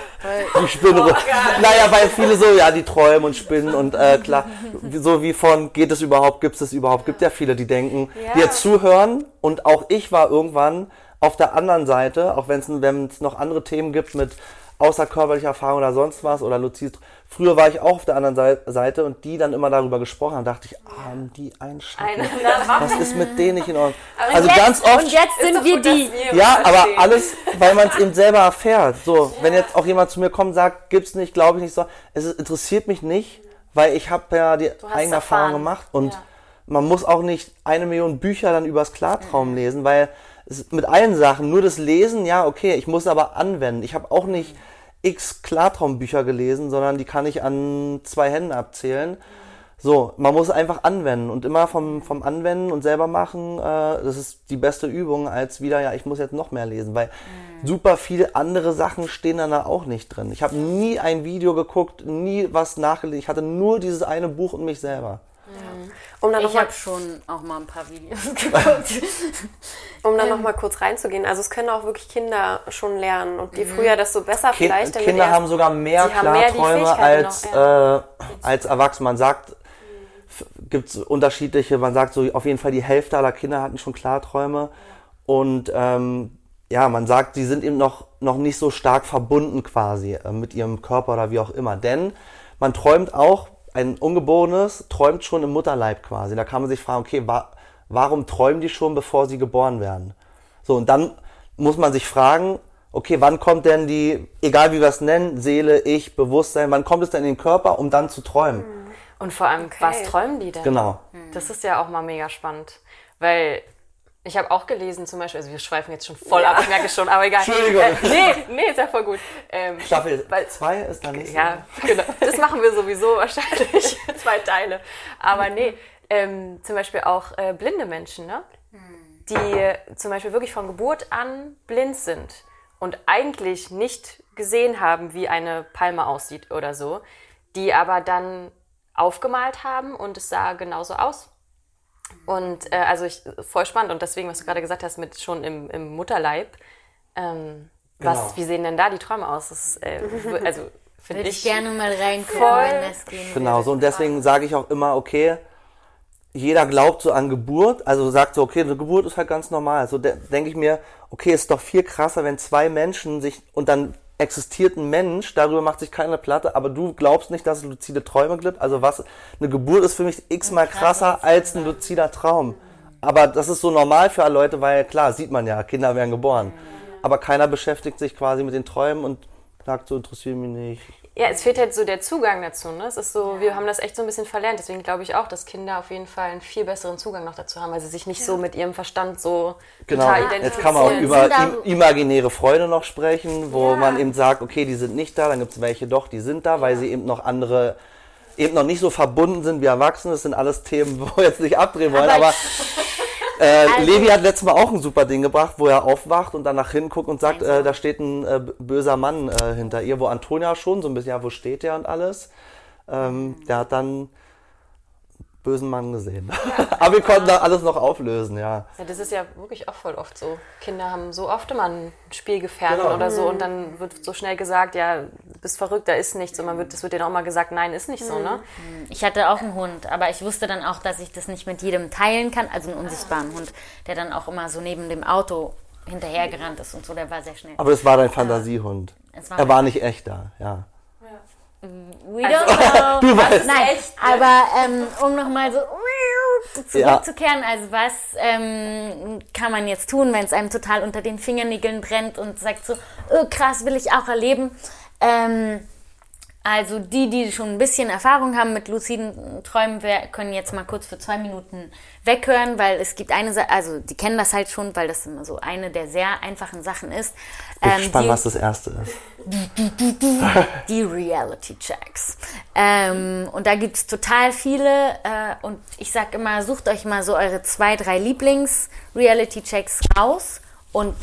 Die Spinnen. naja, weil viele so, ja, die träumen und spinnen und äh, klar, so wie von geht es überhaupt, gibt es es überhaupt, gibt ja viele, die denken, die jetzt zuhören und auch ich war irgendwann auf der anderen Seite, auch wenn es wenn es noch andere Themen gibt mit außerkörperlicher Erfahrung oder sonst was oder Luzid. Früher war ich auch auf der anderen Sei- Seite und die dann immer darüber gesprochen haben, dachte ich, ah, haben die na, Was ist mit denen nicht in Ordnung? Also jetzt, ganz oft Und jetzt sind wir die. ja, aber alles, weil man es eben selber erfährt. So, wenn jetzt auch jemand zu mir kommt und sagt, gibt's nicht, glaube ich nicht so, es ist, interessiert mich nicht, weil ich habe ja die eigene Erfahrung gemacht und Ja. man muss auch nicht eine Million Bücher dann übers Klartraum lesen, weil mit allen Sachen, nur das Lesen, ja, okay, ich muss aber anwenden. Ich habe auch nicht x Klartraumbücher gelesen, sondern die kann ich an zwei Händen abzählen. So, man muss einfach anwenden und immer vom, vom Anwenden und selber machen, äh, das ist die beste Übung, als wieder, ja, ich muss jetzt noch mehr lesen, weil super viele andere Sachen stehen dann da auch nicht drin. Ich habe nie ein Video geguckt, nie was nachgelesen, ich hatte nur dieses eine Buch und mich selber. Um dann Ich nochmal habe schon auch mal ein paar Videos geguckt. um dann noch mal kurz reinzugehen. Also es können auch wirklich Kinder schon lernen. Und je früher, desto besser Kind, vielleicht. Kinder haben sogar mehr Sie die Klarträume als, noch, äh, als Erwachsene. Man sagt, gibt es unterschiedliche, man sagt so, auf jeden Fall die Hälfte aller Kinder hatten schon Klarträume. Und ähm, ja, man sagt, die sind eben noch, noch nicht so stark verbunden quasi äh, mit ihrem Körper oder wie auch immer. Denn man träumt auch, ein Ungeborenes träumt schon im Mutterleib quasi. Da kann man sich fragen, okay, wa warum träumen die schon, bevor sie geboren werden? So, und dann muss man sich fragen, okay, wann kommt denn die, egal wie wir es nennen, Seele, Ich, Bewusstsein, wann kommt es denn in den Körper, um dann zu träumen? Und vor allem, was träumen die denn? Genau. Das ist ja auch mal mega spannend. Weil ich habe auch gelesen zum Beispiel, also wir schweifen jetzt schon voll ab, ich merke schon, aber egal. Entschuldigung. Äh, nee, nee, ist ja voll gut. Ähm, Staffel weil- 2 ist da nicht so. Ja, genau. Das machen wir sowieso wahrscheinlich. Zwei Teile. Aber nee, ähm, zum Beispiel auch äh, blinde Menschen, ne? die äh, zum Beispiel wirklich von Geburt an blind sind und eigentlich nicht gesehen haben, wie eine Palme aussieht oder so, die aber dann aufgemalt haben und es sah genauso aus. Und äh, also ich, voll spannend und deswegen, was du gerade gesagt hast, mit schon im, im Mutterleib, ähm, Genau. was, wie sehen denn da die Träume aus? Das äh, also finde Würde ich ich gerne mal reingucken, Voll. wenn das gehen Genau, so und deswegen sage ich auch immer, okay, jeder glaubt so an Geburt, also sagt so, okay, eine Geburt ist halt ganz normal. So de denke ich mir, okay, ist doch viel krasser, wenn zwei Menschen sich und dann existiert ein Mensch, darüber macht sich keine Platte, aber du glaubst nicht, dass es luzide Träume gibt. Also was, eine Geburt ist für mich x-mal krasser als ein luzider Traum. Aber das ist so normal für alle Leute, weil klar, sieht man ja, Kinder werden geboren. Aber keiner beschäftigt sich quasi mit den Träumen und sagt so, interessiert mich nicht. Ja, es fehlt halt so der Zugang dazu. Ne? Es ist so, wir haben das echt so ein bisschen verlernt. Deswegen glaube ich auch, dass Kinder auf jeden Fall einen viel besseren Zugang noch dazu haben, weil sie sich nicht so mit ihrem Verstand so Genau, total jetzt identifizieren. kann man auch über imaginäre Freunde noch sprechen, wo Ja. man eben sagt, okay, die sind nicht da, dann gibt es welche doch, die sind da, weil sie eben noch andere eben noch nicht so verbunden sind wie Erwachsene. Das sind alles Themen, wo wir jetzt nicht abdrehen wollen, aber, äh, Also- Levi hat letztes Mal auch ein super Ding gebracht, wo er aufwacht und dann nach hinten guckt und sagt, äh, da steht ein äh, böser Mann äh, hinter ihr, wo Antonia schon so ein bisschen, ja, wo steht der und alles. Ähm, der hat dann bösen Mann gesehen. Aber wir konnten da alles noch auflösen, ja. Ja, das ist ja wirklich auch voll oft so. Kinder haben so oft immer einen Spielgefährten Genau. oder so und dann wird so schnell gesagt, ja, du bist verrückt, da ist nichts. Und man wird, das wird denen auch mal gesagt, nein, ist nicht so, ne? Ich hatte auch einen Hund, aber ich wusste dann auch, dass ich das nicht mit jedem teilen kann. Also einen unsichtbaren Hund, der dann auch immer so neben dem Auto hinterhergerannt ist und so. Der war sehr schnell. Aber es war dein Fantasiehund. Es war er war nicht echt da, ja. We don't know. Du weißt. Nein, aber ähm, um nochmal so Ja. zurückzukehren, also was ähm, kann man jetzt tun, wenn es einem total unter den Fingernägeln brennt und sagt so, oh, krass, will ich auch erleben. Ähm, also die, die schon ein bisschen Erfahrung haben mit luciden Träumen, wir können jetzt mal kurz für zwei Minuten weghören, weil es gibt eine Sache, also die kennen das halt schon, weil das immer so eine der sehr einfachen Sachen ist. Ich bin Ähm, gespannt, die- was das erste ist. die Reality Checks. Ähm, und da gibt es total viele. Äh, und ich sag immer, sucht euch mal so eure zwei, drei Lieblings-Reality Checks raus und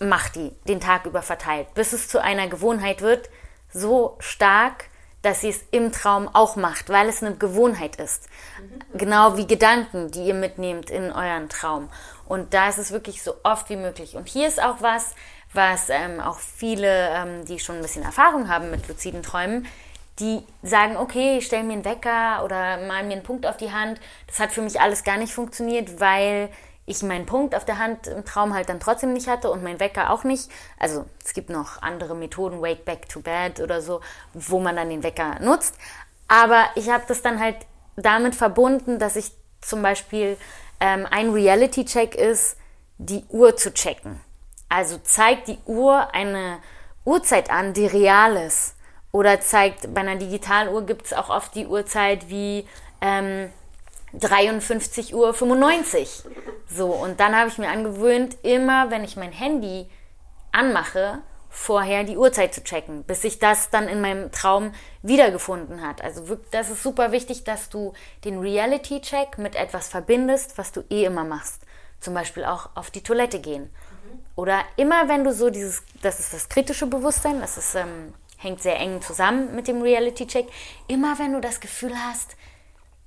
macht die den Tag über verteilt, bis es zu einer Gewohnheit wird, so stark, dass sie es im Traum auch macht, weil es eine Gewohnheit ist. Genau wie Gedanken, die ihr mitnehmt in euren Traum. Und da ist es wirklich so oft wie möglich. Und hier ist auch was, was ähm, auch viele, ähm, die schon ein bisschen Erfahrung haben mit luziden Träumen, die sagen, okay, ich stelle mir einen Wecker oder mal mir einen Punkt auf die Hand. Das hat für mich alles gar nicht funktioniert, weil ich meinen Punkt auf der Hand im Traum halt dann trotzdem nicht hatte und mein Wecker auch nicht. Also es gibt noch andere Methoden, Wake Back to Bed oder so, wo man dann den Wecker nutzt. Aber ich habe das dann halt damit verbunden, dass ich zum Beispiel ähm, ein Reality-Check ist, die Uhr zu checken. Also zeigt die Uhr eine Uhrzeit an, die real ist. Oder zeigt, bei einer Digitaluhr gibt es auch oft die Uhrzeit wie ähm, 53.95 Uhr. So, und dann habe ich mir angewöhnt, immer wenn ich mein Handy anmache, vorher die Uhrzeit zu checken, bis sich das dann in meinem Traum wiedergefunden hat. Also das ist super wichtig, dass du den Reality-Check mit etwas verbindest, was du eh immer machst. Zum Beispiel auch auf die Toilette gehen. Oder immer wenn du so dieses, das ist das kritische Bewusstsein, das ist, ähm, hängt sehr eng zusammen mit dem Reality-Check, immer wenn du das Gefühl hast,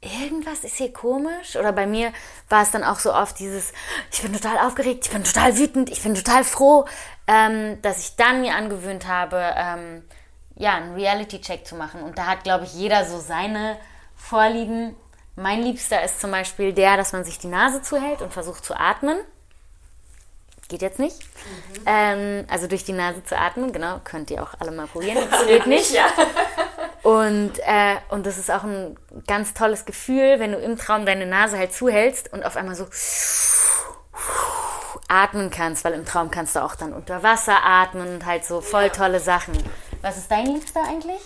irgendwas ist hier komisch. Oder bei mir war es dann auch so oft dieses, ich bin total aufgeregt, ich bin total wütend, ich bin total froh, ähm, dass ich dann mir angewöhnt habe, ähm, ja, einen Reality-Check zu machen. Und da hat, glaube ich, jeder so seine Vorlieben. Mein Liebster ist zum Beispiel der, dass man sich die Nase zuhält und versucht zu atmen. Geht jetzt nicht. Ähm, also durch die Nase zu atmen, genau, könnt ihr auch alle mal probieren. Das geht nicht. Und, äh, und das ist auch ein ganz tolles Gefühl, wenn du im Traum deine Nase halt zuhältst und auf einmal so atmen kannst, weil im Traum kannst du auch dann unter Wasser atmen und halt so voll tolle Sachen. Was ist dein Liebster eigentlich?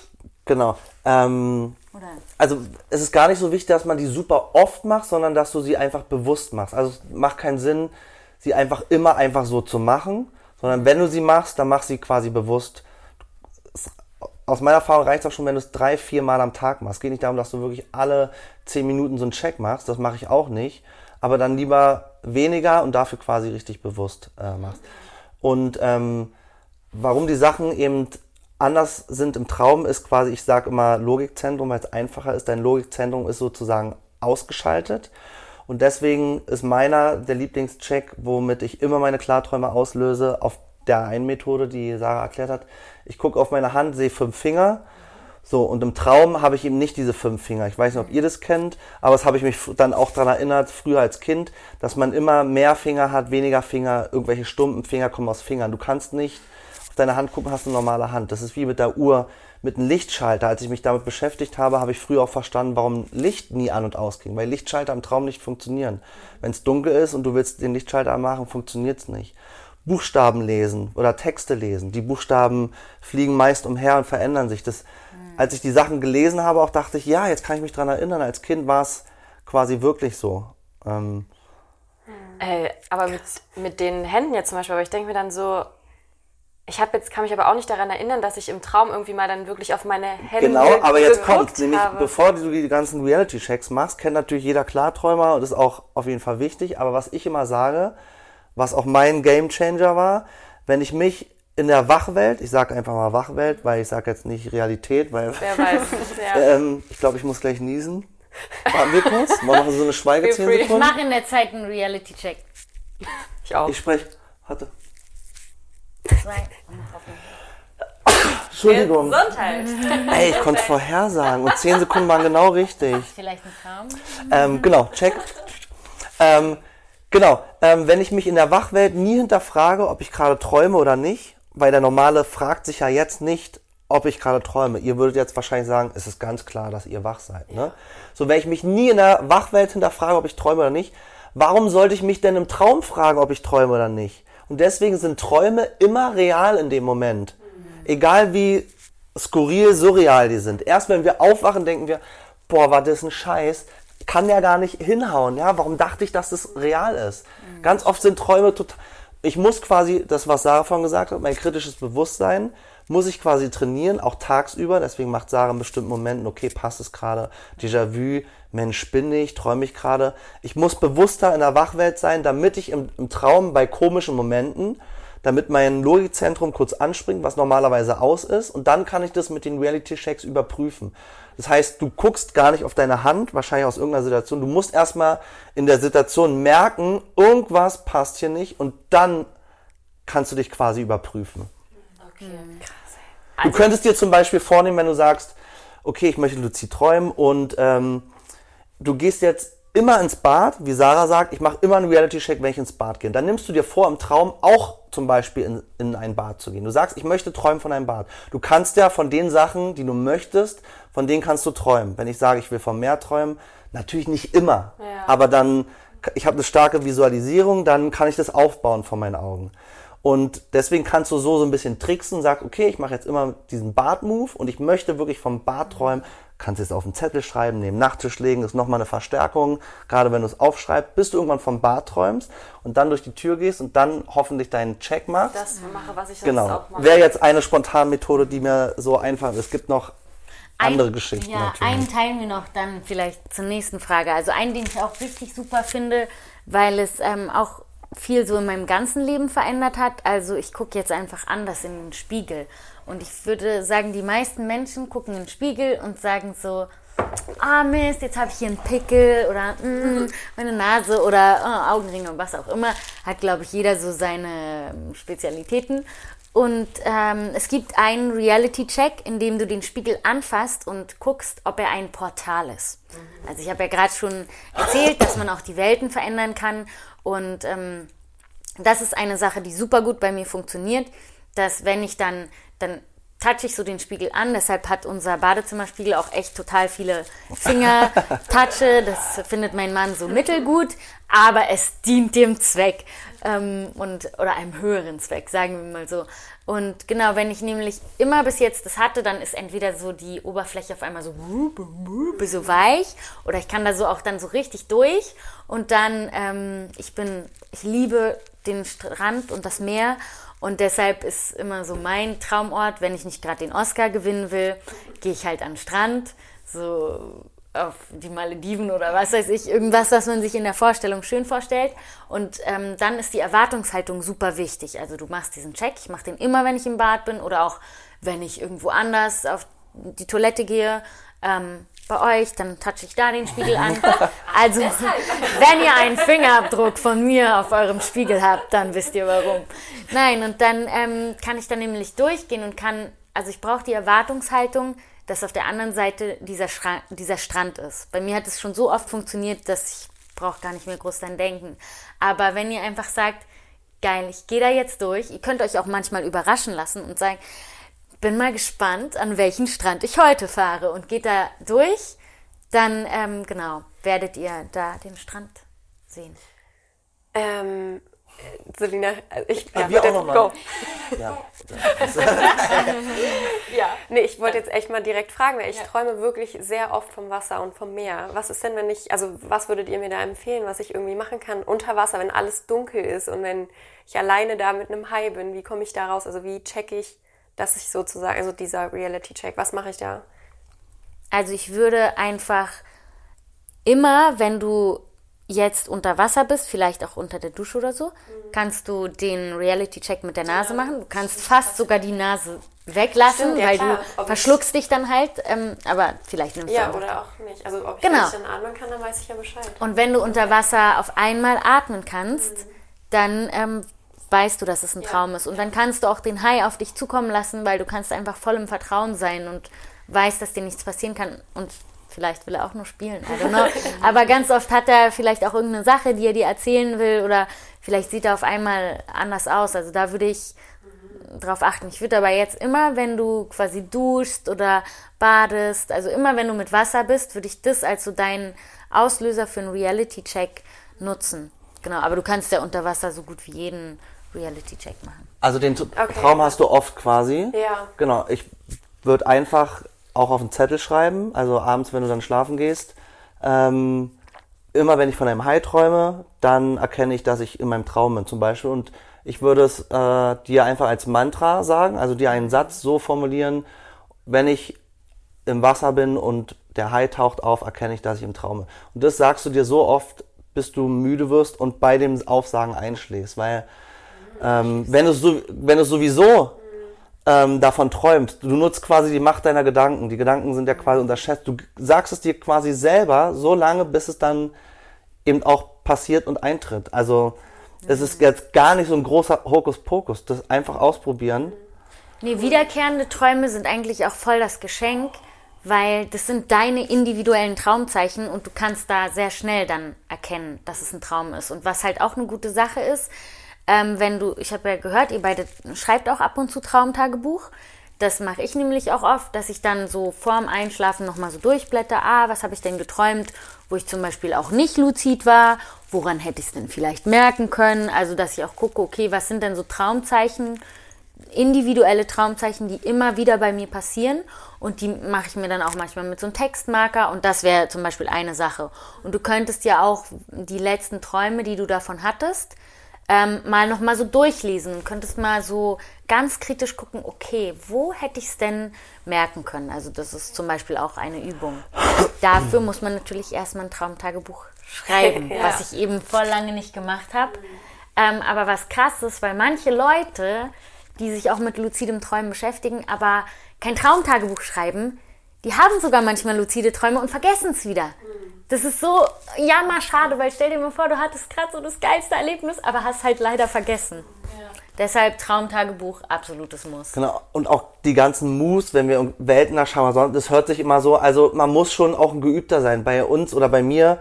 Genau. Ähm, Oder? also es ist gar nicht so wichtig, dass man die super oft macht, sondern dass du sie einfach bewusst machst. Also es macht keinen Sinn, sie einfach immer einfach so zu machen, sondern wenn du sie machst, dann mach sie quasi bewusst. Aus meiner Erfahrung reicht es auch schon, wenn du es drei, vier Mal am Tag machst. Geht nicht darum, dass du wirklich alle zehn Minuten so einen Check machst. Das mache ich auch nicht. Aber dann lieber weniger und dafür quasi richtig bewusst äh, machst. Und ähm, warum die Sachen eben anders sind im Traum, ist quasi, ich sage immer Logikzentrum, weil es einfacher ist. Dein Logikzentrum ist sozusagen ausgeschaltet. Und deswegen ist meiner der Lieblingscheck, womit ich immer meine Klarträume auslöse, auf der einen Methode, die Sarah erklärt hat. Ich gucke auf meine Hand, sehe fünf Finger. So, und im Traum habe ich eben nicht diese fünf Finger. Ich weiß nicht, ob ihr das kennt, aber es habe ich mich dann auch daran erinnert, früher als Kind, dass man immer mehr Finger hat, weniger Finger, irgendwelche stumpen Finger kommen aus Fingern. Du kannst nicht auf deine Hand gucken, hast eine normale Hand. Das ist wie mit der Uhr, mit einem Lichtschalter. Als ich mich damit beschäftigt habe, habe ich früher auch verstanden, warum Licht nie an und ausging, weil Lichtschalter im Traum nicht funktionieren. Wenn es dunkel ist und du willst den Lichtschalter anmachen, funktioniert es nicht. Buchstaben lesen oder Texte lesen. Die Buchstaben fliegen meist umher und verändern sich. Das, als ich die Sachen gelesen habe, auch dachte ich, ja, jetzt kann ich mich dran erinnern. Als Kind war es quasi wirklich so. Ähm, Äh, aber mit, mit den Händen jetzt zum Beispiel, aber ich denke mir dann so, ich habe jetzt kann mich aber auch nicht daran erinnern, dass ich im Traum irgendwie mal dann wirklich auf meine Hände Genau, aber jetzt kommt, nämlich bevor du die ganzen Reality-Checks machst, kennt natürlich jeder Klarträumer und ist auch auf jeden Fall wichtig. Aber was ich immer sage, was auch mein Gamechanger war, wenn ich mich in der Wachwelt, ich sage einfach mal Wachwelt, weil ich sage jetzt nicht Realität, weil Wer weiß. Ja. ähm, ich glaube, ich muss gleich niesen. Warten wir kurz, wir machen so eine Schweige Feel 10 free. Ich Sekunden. mache in der Zeit einen Reality-Check. ich auch. Ich spreche, warte, Zwei. Entschuldigung. Gesundheit. Ey, ich konnte es vorhersagen und 10 Sekunden waren genau richtig. Vielleicht ein Traum. Ähm, genau, check. Ähm, genau, ähm, wenn ich mich in der Wachwelt nie hinterfrage, ob ich gerade träume oder nicht, weil der Normale fragt sich ja jetzt nicht, ob ich gerade träume. Ihr würdet jetzt wahrscheinlich sagen, es ist ganz klar, dass ihr wach seid. Ne? So, wenn ich mich nie in der Wachwelt hinterfrage, ob ich träume oder nicht, warum sollte ich mich denn im Traum fragen, ob ich träume oder nicht? Und deswegen sind Träume immer real in dem Moment. Egal wie skurril, surreal die sind. Erst wenn wir aufwachen, denken wir, boah, war das ein Scheiß. Kann ja gar nicht hinhauen. Ja, warum dachte ich, dass das real ist? Ganz oft sind Träume total. Ich muss quasi, das was Sarah vorhin gesagt hat, mein kritisches Bewusstsein, muss ich quasi trainieren, auch tagsüber. Deswegen macht Sarah in bestimmten Momenten, okay, passt es gerade, Déjà-vu, Mensch, bin ich, träume ich gerade. Ich muss bewusster in der Wachwelt sein, damit ich im, im Traum bei komischen Momenten damit mein Logikzentrum kurz anspringt, was normalerweise aus ist, und dann kann ich das mit den Reality-Checks überprüfen. Das heißt, du guckst gar nicht auf deine Hand, wahrscheinlich aus irgendeiner Situation. Du musst erstmal in der Situation merken, irgendwas passt hier nicht, und dann kannst du dich quasi überprüfen. Du könntest dir zum Beispiel vornehmen, wenn du sagst, okay, ich möchte luzid träumen und ähm, du gehst jetzt immer ins Bad, wie Sarah sagt, ich mache immer einen Reality-Check, wenn ich ins Bad gehe. Dann nimmst du dir vor, im Traum auch zum Beispiel in, in ein Bad zu gehen. Du sagst, ich möchte träumen von einem Bad. Du kannst ja von den Sachen, die du möchtest, von denen kannst du träumen. Wenn ich sage, ich will vom Meer träumen, natürlich nicht immer, Ja. aber dann, ich habe eine starke Visualisierung, dann kann ich das aufbauen vor meinen Augen. Und deswegen kannst du so so ein bisschen tricksen, sag, okay, ich mache jetzt immer diesen Bart-Move und ich möchte wirklich vom Bart träumen. Kannst es auf den Zettel schreiben, neben Nachttisch legen, ist nochmal eine Verstärkung, gerade wenn du es aufschreibst, bis du irgendwann vom Bart träumst und dann durch die Tür gehst und dann hoffentlich deinen Check machst. Das mache, was ich sonst genau. auch mache. Wäre jetzt eine Spontanmethode, die mir so einfach ist. Es gibt noch andere Geschichten Ja, natürlich. einen teilen wir noch dann vielleicht zur nächsten Frage. Also einen, den ich auch richtig super finde, weil es ähm, auch viel so in meinem ganzen Leben verändert hat. Also ich gucke jetzt einfach anders in den Spiegel. Und ich würde sagen, die meisten Menschen gucken in den Spiegel und sagen so, ah Mist, jetzt habe ich hier einen Pickel oder mm, meine Nase oder oh, Augenringe und was auch immer. Hat, glaube ich, jeder so seine ähm, Spezialitäten. Und ähm, es gibt einen Reality-Check, in dem du den Spiegel anfasst und guckst, ob er ein Portal ist. Also ich habe ja gerade schon erzählt, dass man auch die Welten verändern kann. Und ähm, das ist eine Sache, die super gut bei mir funktioniert, dass wenn ich dann, dann touche ich so den Spiegel an, deshalb hat unser Badezimmerspiegel auch echt total viele Fingertatsche, das findet mein Mann so mittelgut, aber es dient dem Zweck ähm, und oder einem höheren Zweck, sagen wir mal so. Und genau, wenn ich nämlich immer bis jetzt das hatte, dann ist entweder so die Oberfläche auf einmal so, so weich oder ich kann da so auch dann so richtig durch. Und dann, ähm, ich bin, ich liebe den Strand und das Meer. Und deshalb ist immer so mein Traumort, wenn ich nicht gerade den Oscar gewinnen will, gehe ich halt an den Strand, so auf die Malediven oder was weiß ich, irgendwas, was man sich in der Vorstellung schön vorstellt. Und ähm, dann ist die Erwartungshaltung super wichtig. Also du machst diesen Check, ich mache den immer, wenn ich im Bad bin oder auch wenn ich irgendwo anders auf die Toilette gehe. Ähm, bei euch, dann touche ich da den Spiegel an. Also, wenn ihr einen Fingerabdruck von mir auf eurem Spiegel habt, dann wisst ihr warum. Nein, und dann ähm, kann ich dann nämlich durchgehen und kann, also ich brauche die Erwartungshaltung, dass auf der anderen Seite dieser, dieser Strand ist. Bei mir hat es schon so oft funktioniert, dass ich brauche gar nicht mehr groß dran denken. Aber wenn ihr einfach sagt, geil, ich gehe da jetzt durch, ihr könnt euch auch manchmal überraschen lassen und sagen, bin mal gespannt, an welchen Strand ich heute fahre und geht da durch, dann ähm, genau werdet ihr da den Strand sehen. Ähm, Selina, also ich Ja, ja, wir auch jetzt- noch mal. go. Ja. Ja, nee, ich wollte jetzt echt mal direkt fragen, weil ich Ja. träume wirklich sehr oft vom Wasser und vom Meer. Was ist denn, wenn ich, also was würdet ihr mir da empfehlen, was ich irgendwie machen kann unter Wasser, wenn alles dunkel ist und wenn ich alleine da mit einem Hai bin, wie komme ich da raus? Also wie checke ich, dass ich sozusagen, also dieser Reality-Check, was mache ich da? Also ich würde einfach immer, wenn du jetzt unter Wasser bist, vielleicht auch unter der Dusche oder so, kannst du den Reality-Check mit der Nase machen. Du kannst fast sogar die Nase weglassen, Stimmt, ja, weil klar. du Ob verschluckst dich dann halt. Ähm, aber vielleicht nimmst Ja, du auch. oder auch nicht. Also ob ich Genau. dann atmen kann, dann weiß ich ja Bescheid. Und wenn du unter Wasser auf einmal atmen kannst, dann ähm, weißt du, dass es ein Traum ist. Und dann kannst du auch den Hai auf dich zukommen lassen, weil du kannst einfach voll im Vertrauen sein und weißt, dass dir nichts passieren kann. Und vielleicht will er auch nur spielen, I don't know. Aber ganz oft hat er vielleicht auch irgendeine Sache, die er dir erzählen will oder vielleicht sieht er auf einmal anders aus. Also da würde ich drauf achten. Ich würde aber jetzt immer, wenn du quasi duschst oder badest, also immer wenn du mit Wasser bist, würde ich das als so deinen Auslöser für einen Reality-Check nutzen. Genau, aber du kannst ja unter Wasser so gut wie jeden Reality-Check machen. Also den T- Traum hast du oft quasi. Ja. Genau. Ich würde einfach auch auf einen Zettel schreiben, also abends, wenn du dann schlafen gehst. Ähm, immer wenn ich von einem Hai träume, dann erkenne ich, dass ich in meinem Traum bin zum Beispiel. Und ich würde es äh, dir einfach als Mantra sagen, also dir einen Satz so formulieren, wenn ich im Wasser bin und der Hai taucht auf, erkenne ich, dass ich im Traum bin. Und das sagst du dir so oft, bis du müde wirst und bei dem Aufsagen einschläfst, weil ähm, wenn du wenn du sowieso ähm, davon träumst, du nutzt quasi die Macht deiner Gedanken. Die Gedanken sind ja quasi unterschätzt. Du sagst es dir quasi selber so lange, bis es dann eben auch passiert und eintritt. Also es ist jetzt gar nicht so ein großer Hokuspokus. Das einfach ausprobieren. Nee, wiederkehrende Träume sind eigentlich auch voll das Geschenk, weil das sind deine individuellen Traumzeichen und du kannst da sehr schnell dann erkennen, dass es ein Traum ist. Und was halt auch eine gute Sache ist, ähm, wenn du, ich habe ja gehört, ihr beide schreibt auch ab und zu Traumtagebuch. Das mache ich nämlich auch oft, dass ich dann so vorm Einschlafen nochmal so durchblätter, ah, was habe ich denn geträumt, wo ich zum Beispiel auch nicht luzid war, woran hätte ich es denn vielleicht merken können, also dass ich auch gucke, okay, was sind denn so Traumzeichen, individuelle Traumzeichen, die immer wieder bei mir passieren und die mache ich mir dann auch manchmal mit so einem Textmarker und das wäre zum Beispiel eine Sache. Und du könntest ja auch die letzten Träume, die du davon hattest, ähm, mal nochmal so durchlesen und könntest mal so ganz kritisch gucken, okay, wo hätte ich es denn merken können? Also das ist zum Beispiel auch eine Übung. Dafür muss man natürlich erstmal ein Traumtagebuch schreiben, Ja. was ich eben voll lange nicht gemacht habe. Ähm, aber was krass ist, weil manche Leute, die sich auch mit luzidem Träumen beschäftigen, aber kein Traumtagebuch schreiben, die haben sogar manchmal luzide Träume und vergessen es wieder. Das ist so, ja, mal schade, weil stell dir mal vor, du hattest gerade so das geilste Erlebnis, aber hast halt leider vergessen. Deshalb Traumtagebuch, absolutes Muss. Genau. Und auch die ganzen Moves, wenn wir um Welten nachschauen, das hört sich immer so, also man muss schon auch ein Geübter sein. Bei uns oder bei mir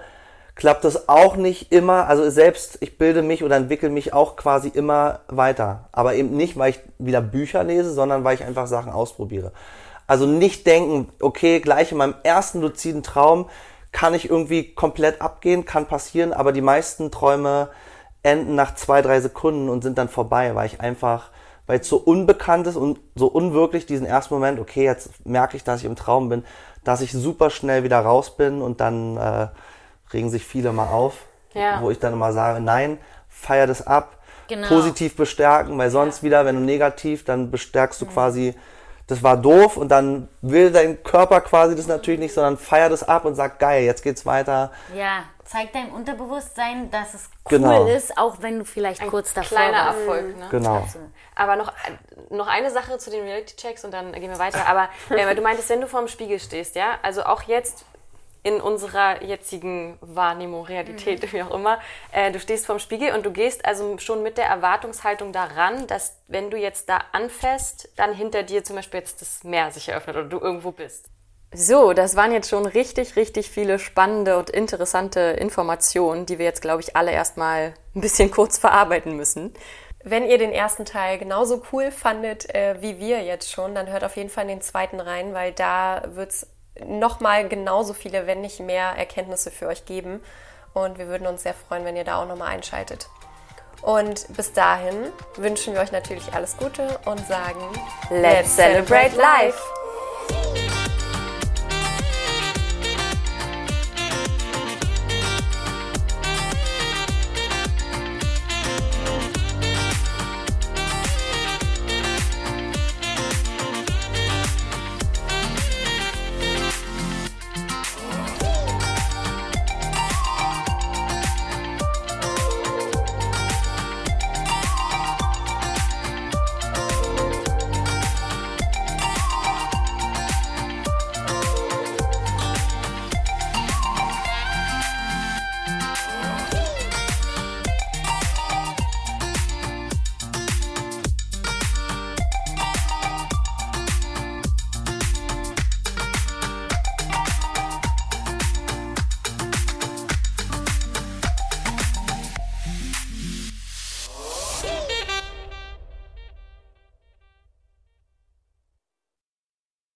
klappt das auch nicht immer. Also selbst ich bilde mich oder entwickle mich auch quasi immer weiter. Aber eben nicht, weil ich wieder Bücher lese, sondern weil ich einfach Sachen ausprobiere. Also nicht denken, okay, gleich in meinem ersten luziden Traum kann ich irgendwie komplett abgehen, kann passieren, aber die meisten Träume enden nach zwei, drei Sekunden und sind dann vorbei, weil ich einfach, weil es so unbekannt ist und so unwirklich diesen ersten Moment, okay, jetzt merke ich, dass ich im Traum bin, dass ich super schnell wieder raus bin und dann äh, regen sich viele mal auf, Ja. wo ich dann immer sage, nein, feier das ab, Genau. positiv bestärken, weil sonst wieder, wenn du negativ, dann bestärkst Mhm. du quasi, das war doof und dann will dein Körper quasi das natürlich nicht, sondern feier das ab und sag, geil, jetzt geht's weiter. Ja, zeig deinem Unterbewusstsein, dass es cool Genau. ist, auch wenn du vielleicht kurz davor Kleiner warst. Erfolg, ne? Genau. Aber noch, noch eine Sache zu den Reality-Checks und dann gehen wir weiter. Aber äh, du meintest, wenn du vorm Spiegel stehst, ja, also auch jetzt in unserer jetzigen Wahrnehmung, Realität, wie auch immer, äh, du stehst vorm Spiegel und du gehst also schon mit der Erwartungshaltung daran, dass wenn du jetzt da anfährst, dann hinter dir zum Beispiel jetzt das Meer sich eröffnet oder du irgendwo bist. So, das waren jetzt schon richtig, richtig viele spannende und interessante Informationen, die wir jetzt, glaube ich, alle erstmal ein bisschen kurz verarbeiten müssen. Wenn ihr den ersten Teil genauso cool fandet äh, wie wir jetzt schon, dann hört auf jeden Fall in den zweiten rein, weil da wird es nochmal genauso viele, wenn nicht mehr Erkenntnisse für euch geben. Und wir würden uns sehr freuen, wenn ihr da auch nochmal einschaltet. Und bis dahin wünschen wir euch natürlich alles Gute und sagen, Let's celebrate life!